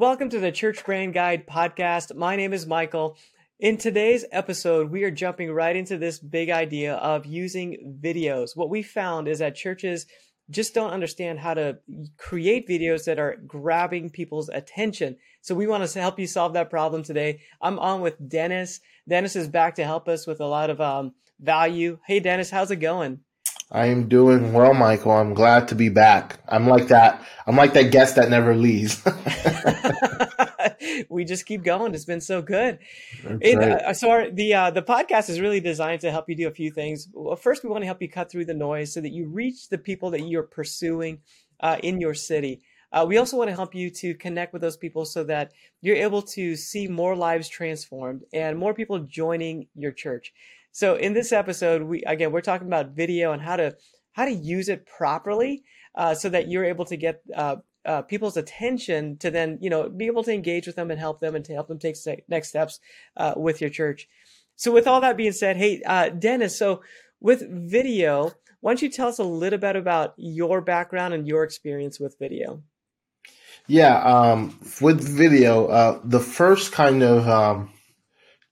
Welcome to the Church Brand Guide podcast. My name is Michael. In today's episode, we are jumping right into this big idea of using videos. What we found is that churches just don't understand how to create videos that are grabbing people's attention. So we want to help you solve that problem today. I'm on with Dennis. Dennis is back to help us with a lot of um, value. Hey, Dennis, how's it going? I am doing well, Michael. I'm glad to be back. I'm like that. I'm like that guest that never leaves. we just keep going. It's been so good. It, right. uh, so our, the uh, the podcast is really designed to help you do a few things. Well, first, we want to help you cut through the noise so that you reach the people that you're pursuing uh, in your city. Uh, we also want to help you to connect with those people so that you're able to see more lives transformed and more people joining your church. So in this episode, we again we're talking about video and how to how to use it properly uh, so that you're able to get uh, uh, people's attention to then you know be able to engage with them and help them and to help them take next steps uh, with your church. So with all that being said, hey uh, Dennis, so with video, why don't you tell us a little bit about your background and your experience with video? Yeah, um, with video, uh, the first kind of um,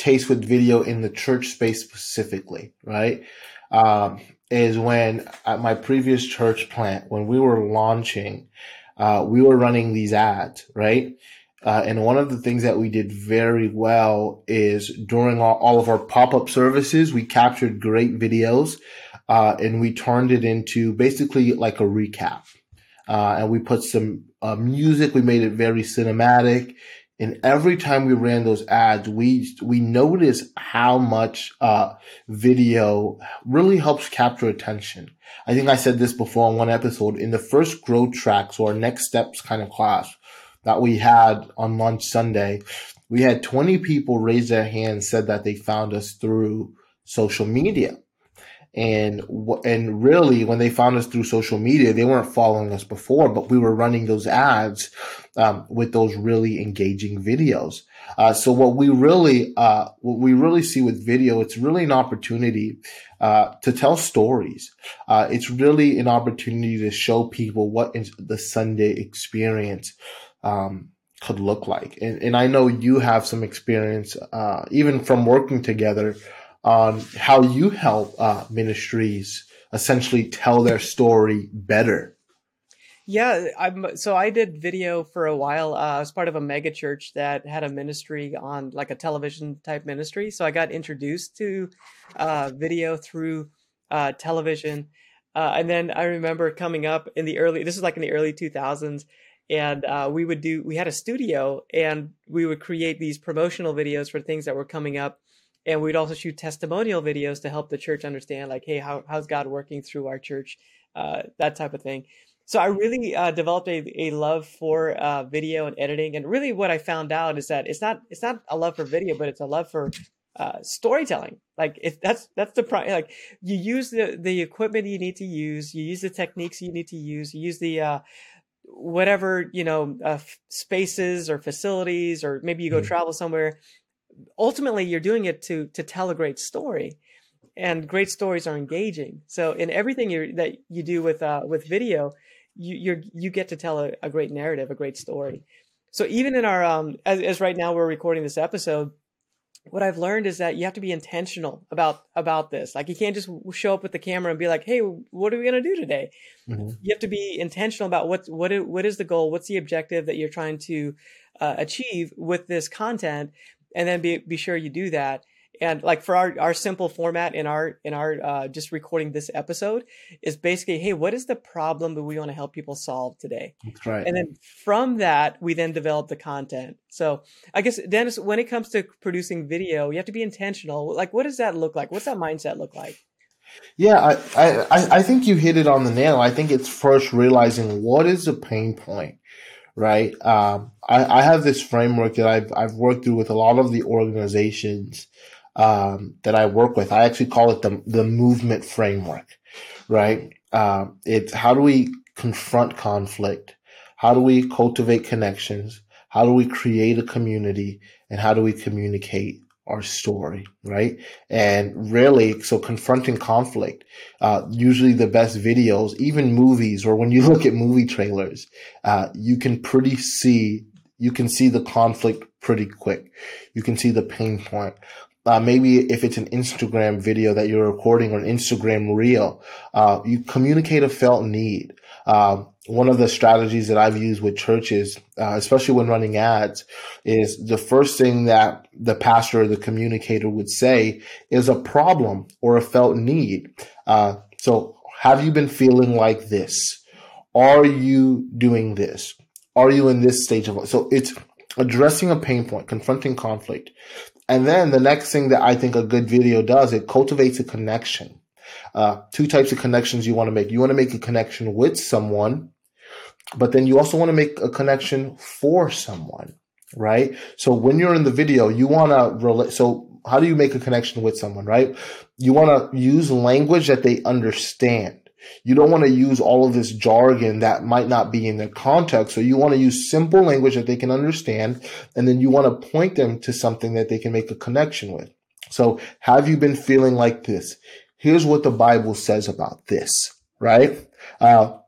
taste with video in the church space specifically, right? Um, is when at my previous church plant, when we were launching, uh, we were running these ads, right? Uh, and one of the things that we did very well is during all, all of our pop-up services, we captured great videos, uh, and we turned it into basically like a recap. Uh, and we put some uh, music. We made it very cinematic. And every time we ran those ads, we we noticed how much uh, video really helps capture attention. I think I said this before on one episode. In the first growth tracks or next steps kind of class that we had on launch Sunday, we had 20 people raise their hands, said that they found us through social media and and really when they found us through social media they weren't following us before but we were running those ads um, with those really engaging videos. Uh, so what we really uh, what we really see with video it's really an opportunity uh, to tell stories. Uh, it's really an opportunity to show people what the sunday experience um, could look like. And, and i know you have some experience uh, even from working together on how you help uh, ministries essentially tell their story better. Yeah, I'm so I did video for a while. Uh, I was part of a mega church that had a ministry on like a television type ministry. So I got introduced to uh, video through uh, television. Uh, and then I remember coming up in the early, this is like in the early 2000s, and uh, we would do, we had a studio and we would create these promotional videos for things that were coming up and we'd also shoot testimonial videos to help the church understand like hey how, how's god working through our church uh, that type of thing. So i really uh, developed a, a love for uh, video and editing. And really what i found out is that it's not it's not a love for video but it's a love for uh, storytelling. Like if that's that's the pri- like you use the the equipment you need to use you use the techniques you need to use you use the uh, whatever you know uh, spaces or facilities or maybe you go mm-hmm. travel somewhere ultimately you're doing it to to tell a great story and great stories are engaging so in everything you that you do with uh, with video you you you get to tell a, a, great narrative a great story so even in our um as, as right now we're recording this episode what I've learned is that you have to be intentional about about this. Like you can't just show up with the camera and be like, "Hey, what are we going to do today?" Mm-hmm. You have to be intentional about what what what is the goal, what's the objective that you're trying to uh, achieve with this content, and then be be sure you do that. And like for our our simple format in our in our uh, just recording this episode is basically hey what is the problem that we want to help people solve today? That's right. And then from that we then develop the content. So i guess dennis when it comes to producing video you have to be intentional. Like what does that look like? What's that mindset look like? Yeah i i i think you hit it on the nail. I think it's first realizing what is the pain point right? Um, I, I, have this framework that I've, I've worked through with a lot of the organizations um, that I work with. I actually call it the, the movement framework, right? Um, it's how do we confront conflict? How do we cultivate connections? How do we create a community? And how do we communicate our story, right? And really, so confronting conflict, uh, usually the best videos, even movies, or when you look at movie trailers, uh, you can pretty see, you can see the conflict pretty quick. You can see the pain point. Uh, maybe if it's an Instagram video that you're recording or an Instagram reel, uh, you communicate a felt need. Uh, one of the strategies that I've used with churches, uh, especially when running ads, is the first thing that the pastor or the communicator would say is a problem or a felt need. Uh, so, have you been feeling like this? Are you doing this? Are you in this stage of life? So it's addressing a pain point, confronting conflict. And then the next thing that I think a good video does, it cultivates a connection. Uh, two types of connections you want to make. You want to make a connection with someone, but then you also want to make a connection for someone, right? So when you're in the video, you want to relate. So how do you make a connection with someone, right? You want to use language that they understand. You don't want to use all of this jargon that might not be in their context. So you want to use simple language that they can understand. And then you want to point them to something that they can make a connection with. So have you been feeling like this? Here's what the Bible says about this, right? Uh,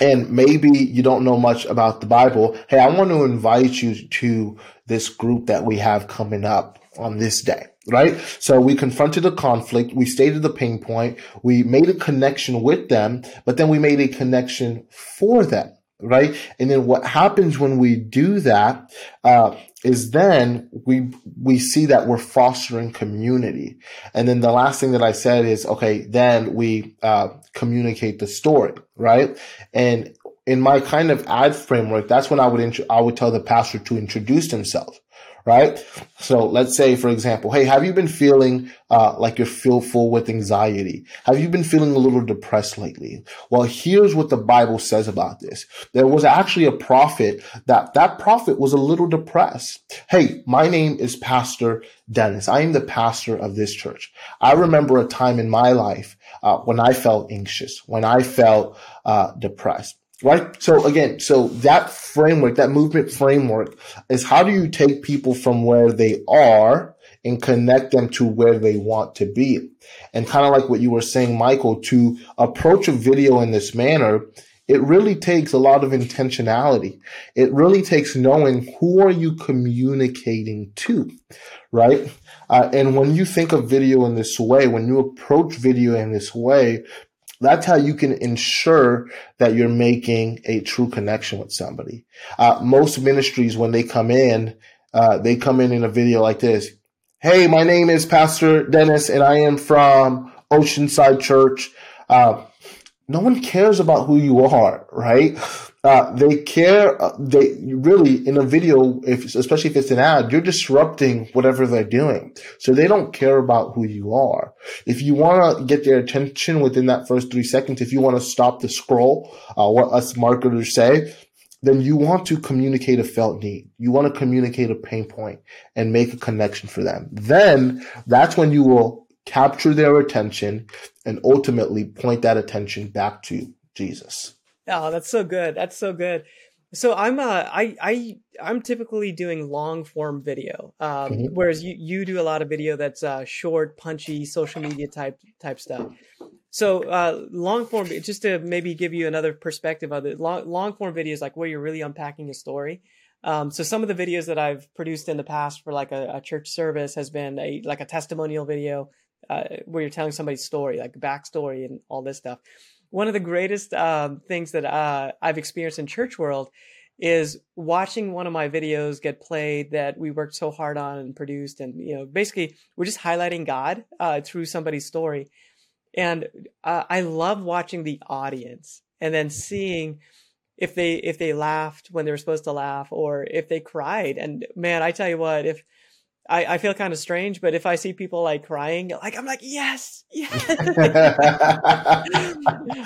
and maybe you don't know much about the Bible. Hey, I want to invite you to this group that we have coming up on this day right? So we confronted a conflict. We stated the pain point. We made a connection with them, but then we made a connection for them, right? And then what happens when we do that uh, is then we we see that we're fostering community. And then the last thing that I said is okay. Then we uh, communicate the story, right? And in my kind of ad framework, that's when I would int- I would tell the pastor to introduce himself right? So let's say, for example, hey, have you been feeling uh, like you're fearful with anxiety? Have you been feeling a little depressed lately? Well, here's what the Bible says about this. There was actually a prophet that that prophet was a little depressed. Hey, my name is Pastor Dennis. I am the pastor of this church. I remember a time in my life uh, when I felt anxious, when I felt uh, depressed right? So again, so that framework, that movement framework is how do you take people from where they are and connect them to where they want to be? And kind of like what you were saying, Michael, to approach a video in this manner, it really takes a lot of intentionality. It really takes knowing who are you communicating to, right? Uh, and when you think of video in this way, when you approach video in this way, that's how you can ensure that you're making a true connection with somebody. Uh, most ministries, when they come in, uh, they come in in a video like this. Hey, my name is Pastor Dennis, and I am from Oceanside Church. Uh, no one cares about who you are, right? Uh, they care. Uh, they really in a video, if especially if it's an ad, you're disrupting whatever they're doing. So they don't care about who you are. If you want to get their attention within that first three seconds, if you want to stop the scroll, uh, what us marketers say, then you want to communicate a felt need. You want to communicate a pain point and make a connection for them. Then that's when you will capture their attention and ultimately point that attention back to Jesus. Oh, that's so good. That's so good. So I'm uh I I I'm typically doing long form video, um, mm-hmm. whereas you you do a lot of video that's uh, short, punchy, social media type type stuff. So uh, long form, just to maybe give you another perspective of it, long long form videos like where you're really unpacking a story. Um, so some of the videos that I've produced in the past for like a, a church service has been a like a testimonial video uh, where you're telling somebody's story, like backstory and all this stuff one of the greatest um, things that uh, I've experienced in church world is watching one of my videos get played that we worked so hard on and produced, and you know, basically we're just highlighting God uh, through somebody's story, and uh, I love watching the audience and then seeing if they if they laughed when they were supposed to laugh or if they cried. And man, I tell you what, if I, I feel kind of strange, but if I see people like crying, like I'm like, yes, yes.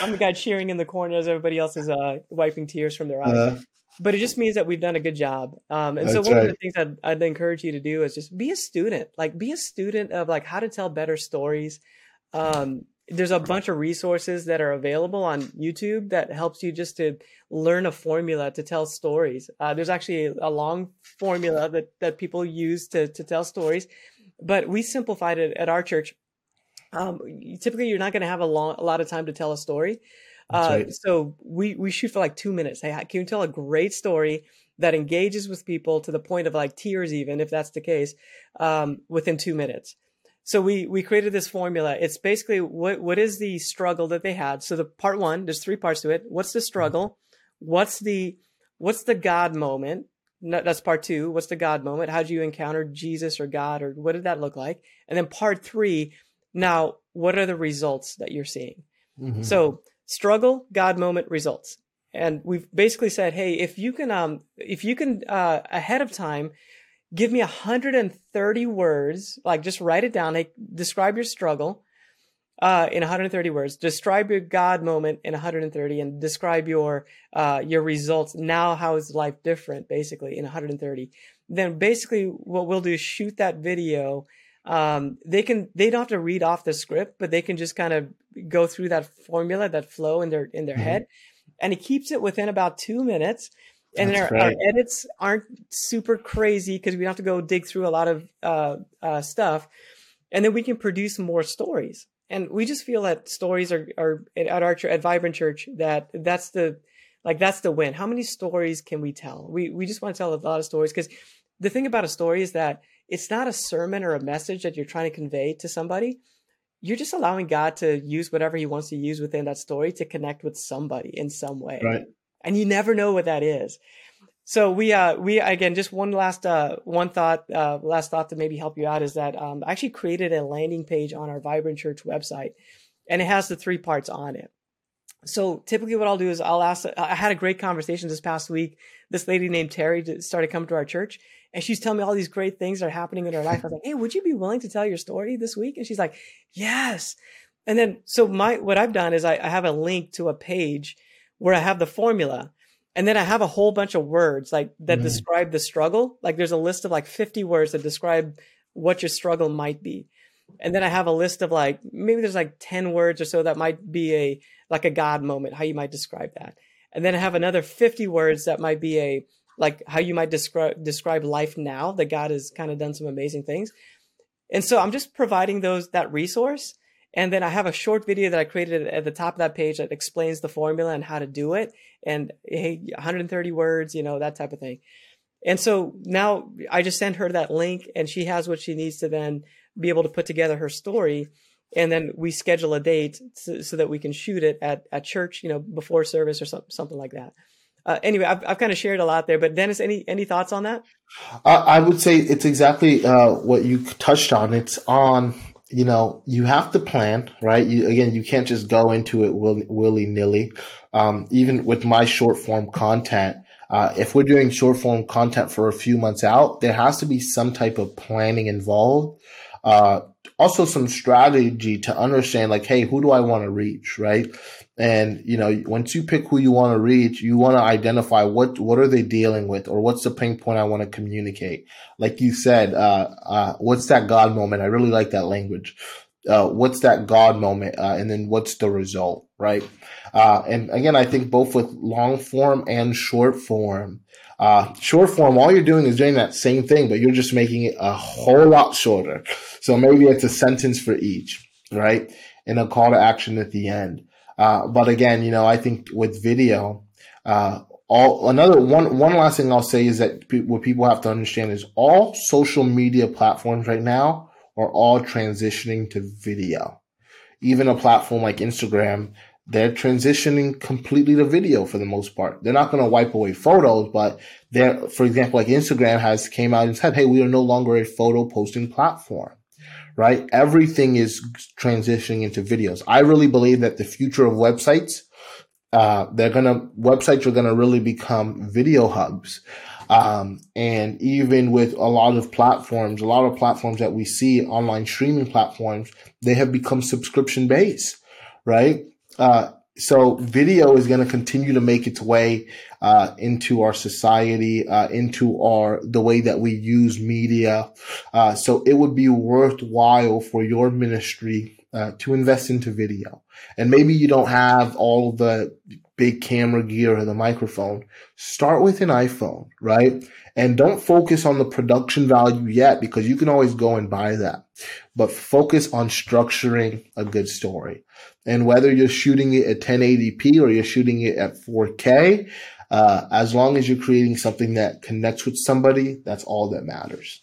I'm the guy cheering in the corner as everybody else is uh, wiping tears from their eyes. Uh, but it just means that we've done a good job. Um, and so one right. of the things I'd, I'd encourage you to do is just be a student, like be a student of like how to tell better stories. Um, there's a bunch of resources that are available on YouTube that helps you just to learn a formula to tell stories. Uh, there's actually a long formula that, that people use to, to tell stories, but we simplified it at our church. Um, typically, you're not going to have a long, a lot of time to tell a story. Uh, right. So we, we shoot for like two minutes. Hey, can you tell a great story that engages with people to the point of like tears, even if that's the case, um, within two minutes. So we we created this formula. It's basically what what is the struggle that they had. So the part one, there's three parts to it. What's the struggle? What's the what's the God moment? That's part two. What's the God moment? How did you encounter Jesus or God, or what did that look like? And then part three. Now, what are the results that you're seeing? Mm-hmm. So struggle, God moment, results. And we've basically said, hey, if you can, um, if you can uh, ahead of time give me 130 words, like just write it down. Like describe your struggle uh, in 130 words. Describe your God moment in 130, and describe your uh, your results. Now, how is life different? Basically, in 130. Then, basically, what we'll do is shoot that video. Um, they can they don't have to read off the script, but they can just kind of go through that formula, that flow in their in their mm-hmm. head, and it keeps it within about two minutes and our, our, edits aren't super crazy because we don't have to go dig through a lot of uh, uh, stuff, and then we can produce more stories. And we just feel that stories are, are at our at Vibrant Church that that's the like that's the win. How many stories can we tell? We we just want to tell a lot of stories because the thing about a story is that it's not a sermon or a message that you're trying to convey to somebody. You're just allowing God to use whatever He wants to use within that story to connect with somebody in some way. Right and you never know what that is. So we uh we again just one last uh one thought uh last thought to maybe help you out is that um I actually created a landing page on our Vibrant Church website and it has the three parts on it. So typically what I'll do is I'll ask I had a great conversation this past week. This lady named Terry started coming to our church and she's telling me all these great things that are happening in her life. I was like, "Hey, would you be willing to tell your story this week?" And she's like, "Yes." And then so my what I've done is I, I have a link to a page where I have the formula and then I have a whole bunch of words like that mm. describe the struggle. Like there's a list of like 50 words that describe what your struggle might be. And then I have a list of like maybe there's like 10 words or so that might be a like a God moment, how you might describe that. And then I have another 50 words that might be a like how you might describe describe life now that God has kind of done some amazing things. And so I'm just providing those that resource and then I have a short video that I created at the top of that page that explains the formula and how to do it. And hey, 130 words, you know, that type of thing. And so now I just send her that link and she has what she needs to then be able to put together her story. And then we schedule a date so, so that we can shoot it at, at church, you know, before service or something, something like that. Uh, anyway, I've, I've kind of shared a lot there, but Dennis, any any thoughts on that? I would say it's exactly uh, what you touched on. It's on you know, you have to plan, right? You, again, you can't just go into it will, willy nilly. Um, even with my short form content, uh, if we're doing short form content for a few months out, there has to be some type of planning involved. Uh, also some strategy to understand like, hey, who do I want to reach, right? And you know, once you pick who you want to reach, you want to identify what what are they dealing with, or what's the pain point I want to communicate. Like you said, uh, uh, what's that God moment? I really like that language. Uh, what's that God moment, uh, and then what's the result, right? Uh, and again, I think both with long form and short form, uh, short form, all you're doing is doing that same thing, but you're just making it a whole lot shorter. So maybe it's a sentence for each, right? And a call to action at the end. Uh, but again, you know, I think with video, uh, all another one one last thing I'll say is that pe- what people have to understand is all social media platforms right now are all transitioning to video. Even a platform like Instagram, they're transitioning completely to video for the most part. They're not going to wipe away photos, but they're, for example, like Instagram has came out and said, "Hey, we are no longer a photo posting platform." Right? Everything is transitioning into videos. I really believe that the future of websites, uh, they're gonna, websites are gonna really become video hubs. Um, and even with a lot of platforms, a lot of platforms that we see, online streaming platforms, they have become subscription based, right? Uh, so video is going to continue to make its way uh, into our society, uh, into our the way that we use media. Uh, so it would be worthwhile for your ministry uh, to invest into video. And maybe you don't have all the big camera gear or the microphone. Start with an iPhone, right? And don't focus on the production value yet because you can always go and buy that. But focus on structuring a good story. And whether you're shooting it at 1080p or you're shooting it at 4K, Uh, as long as you're creating something that connects with somebody, that's all that matters.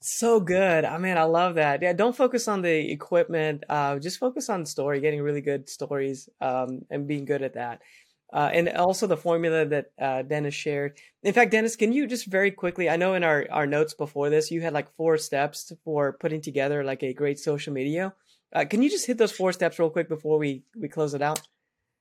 So good. I mean, I love that. Yeah, don't focus on the equipment. Uh, just focus on story, getting really good stories, um, and being good at that. Uh, and also the formula that uh, Dennis shared. In fact, Dennis, can you just very quickly? I know in our, our notes before this, you had like four steps for putting together like a great social media. Uh, can you just hit those four steps real quick before we we close it out?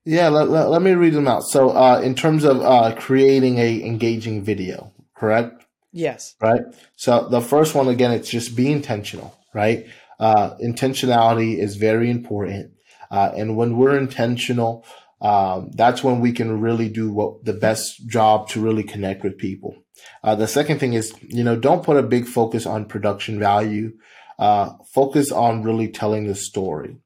Yeah, let, let, let me read them out. So, uh, in terms of uh, creating a engaging video, correct? Yes. Right. So the first one again, it's just be intentional, right? Uh, intentionality is very important, and when we're intentional um, that's when we can really do what the best job to really connect with people. Uh, the second thing is, you know, don't put a big focus on production value. Uh, focus on really telling the story.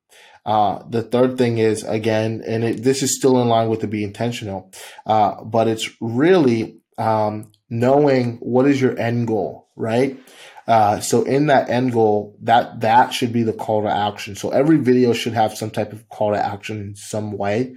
Uh, the third thing is again, and it, this is still in line with the be intentional, uh, but it's really um, knowing what is your end goal, right? Uh, so in that end goal, that that should be the call to action. So every video should have some type of call to action in some way.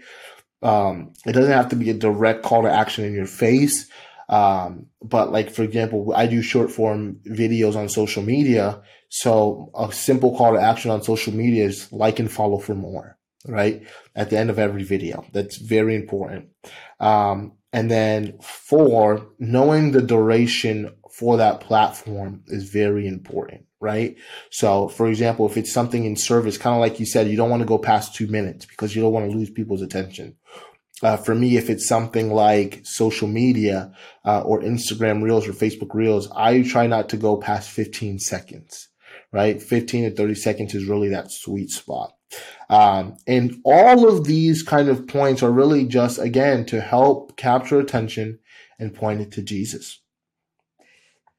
Um, it doesn't have to be a direct call to action in your face. Um, but like, for example, I do short form videos on social media. So a simple call to action on social media is like and follow for more, right? At the end of every video. That's very important. Um, and then four, knowing the duration for that platform is very important, right? So, for example, if it's something in service, kind of like you said, you don't want to go past two minutes because you don't want to lose people's attention. Uh, for me, if it's something like social media uh, or Instagram Reels or Facebook Reels, I try not to go past 15 seconds, right? 15 to 30 seconds is really that sweet spot. Um, and all of these kind of points are really just, again, to help capture attention and point it to Jesus.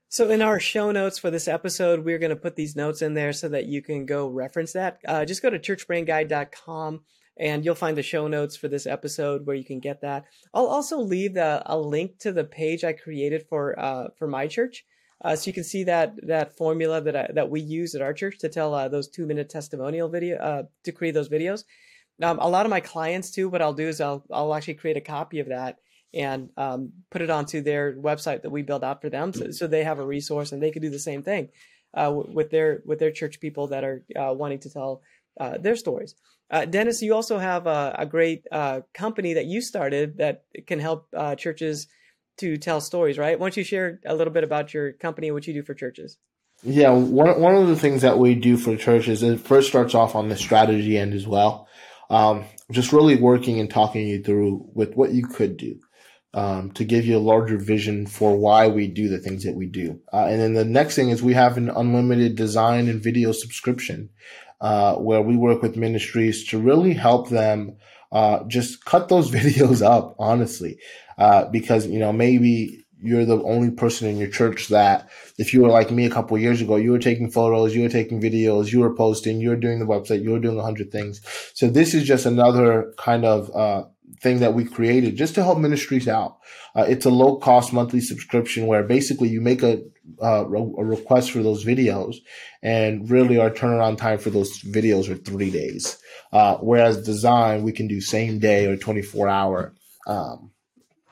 So in our show notes for this episode, we're going to put these notes in there so that you can go reference that. Uh, just go to churchbrandguide.com and you'll find the show notes for this episode where you can get that. I'll also leave the, a link to the page I created for uh, for my church, uh, so you can see that that formula that I, that we use at our church to tell uh, those two minute testimonial video uh, to create those videos. Um, a lot of my clients too. What I'll do is I'll I'll actually create a copy of that and um, put it onto their website that we build out for them, so, so they have a resource and they can do the same thing uh, with their with their church people that are uh, wanting to tell uh, their stories. Uh, Dennis, you also have a, a great uh, company that you started that can help uh, churches to tell stories, right? Why don't you share a little bit about your company and what you do for churches? Yeah, one one of the things that we do for churches it first starts off on the strategy end as well. Um, just really working and talking you through with what you could do um, to give you a larger vision for why we do the things that we do. Uh, and then the next thing is we have an unlimited design and video subscription uh, where we work with ministries to really help them uh, just cut those videos up, honestly, uh, because you know maybe you're the only person in your church that if you were like me a couple years ago, you were taking photos, you were taking videos, you were posting, you were doing the website, you were doing a hundred things. So this is just another kind of uh, thing that we created just to help ministries out. Uh, it's a low cost monthly subscription where basically you make a, uh, a request for those videos and really our turnaround time for those videos are three days. Uh, whereas design, we can do same day or 24 hour, um,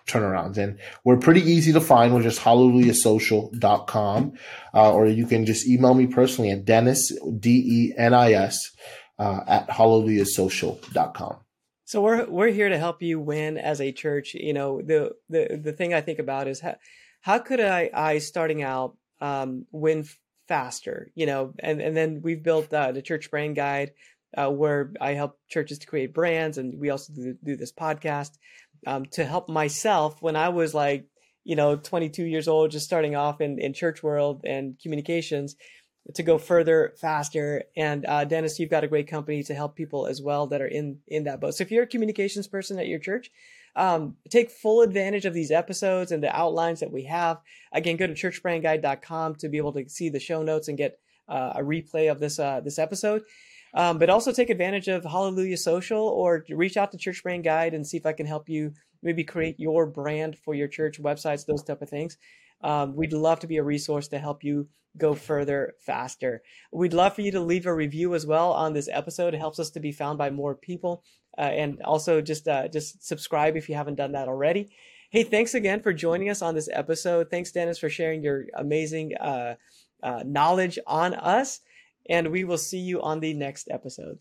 turnarounds. And we're pretty easy to find. We're just hallelujahsocial.com, uh, or you can just email me personally at Dennis, D-E-N-I-S, uh, at hallelujahsocial.com. So we're we're here to help you win as a church. You know, the the the thing I think about is how how could I I starting out um, win faster? You know, and and then we've built uh, the church brand guide uh, where I help churches to create brands, and we also do, do this podcast um, to help myself when I was like you know 22 years old, just starting off in in church world and communications to go further faster. And uh, dennis you've got a great company to help people as well that are in in that boat. So if you're a communications person at your church um, take full advantage of these episodes and the outlines that we have. Again go to churchbrandguide.com to be able to see the show notes and get uh, a replay of this uh, this episode. Um, but also take advantage of hallelujah social or reach out to church brand guide and see if i can help you maybe create your brand for your church websites those type of things um, we'd love to be a resource to help you go further faster. We'd love for you to leave a review as well on this episode. It helps us to be found by more people. Uh, and also just uh, just subscribe if you haven't done that already. Hey, thanks again for joining us on this episode. Thanks, Dennis, for sharing your amazing uh, uh, knowledge on us. And we will see you on the next episode.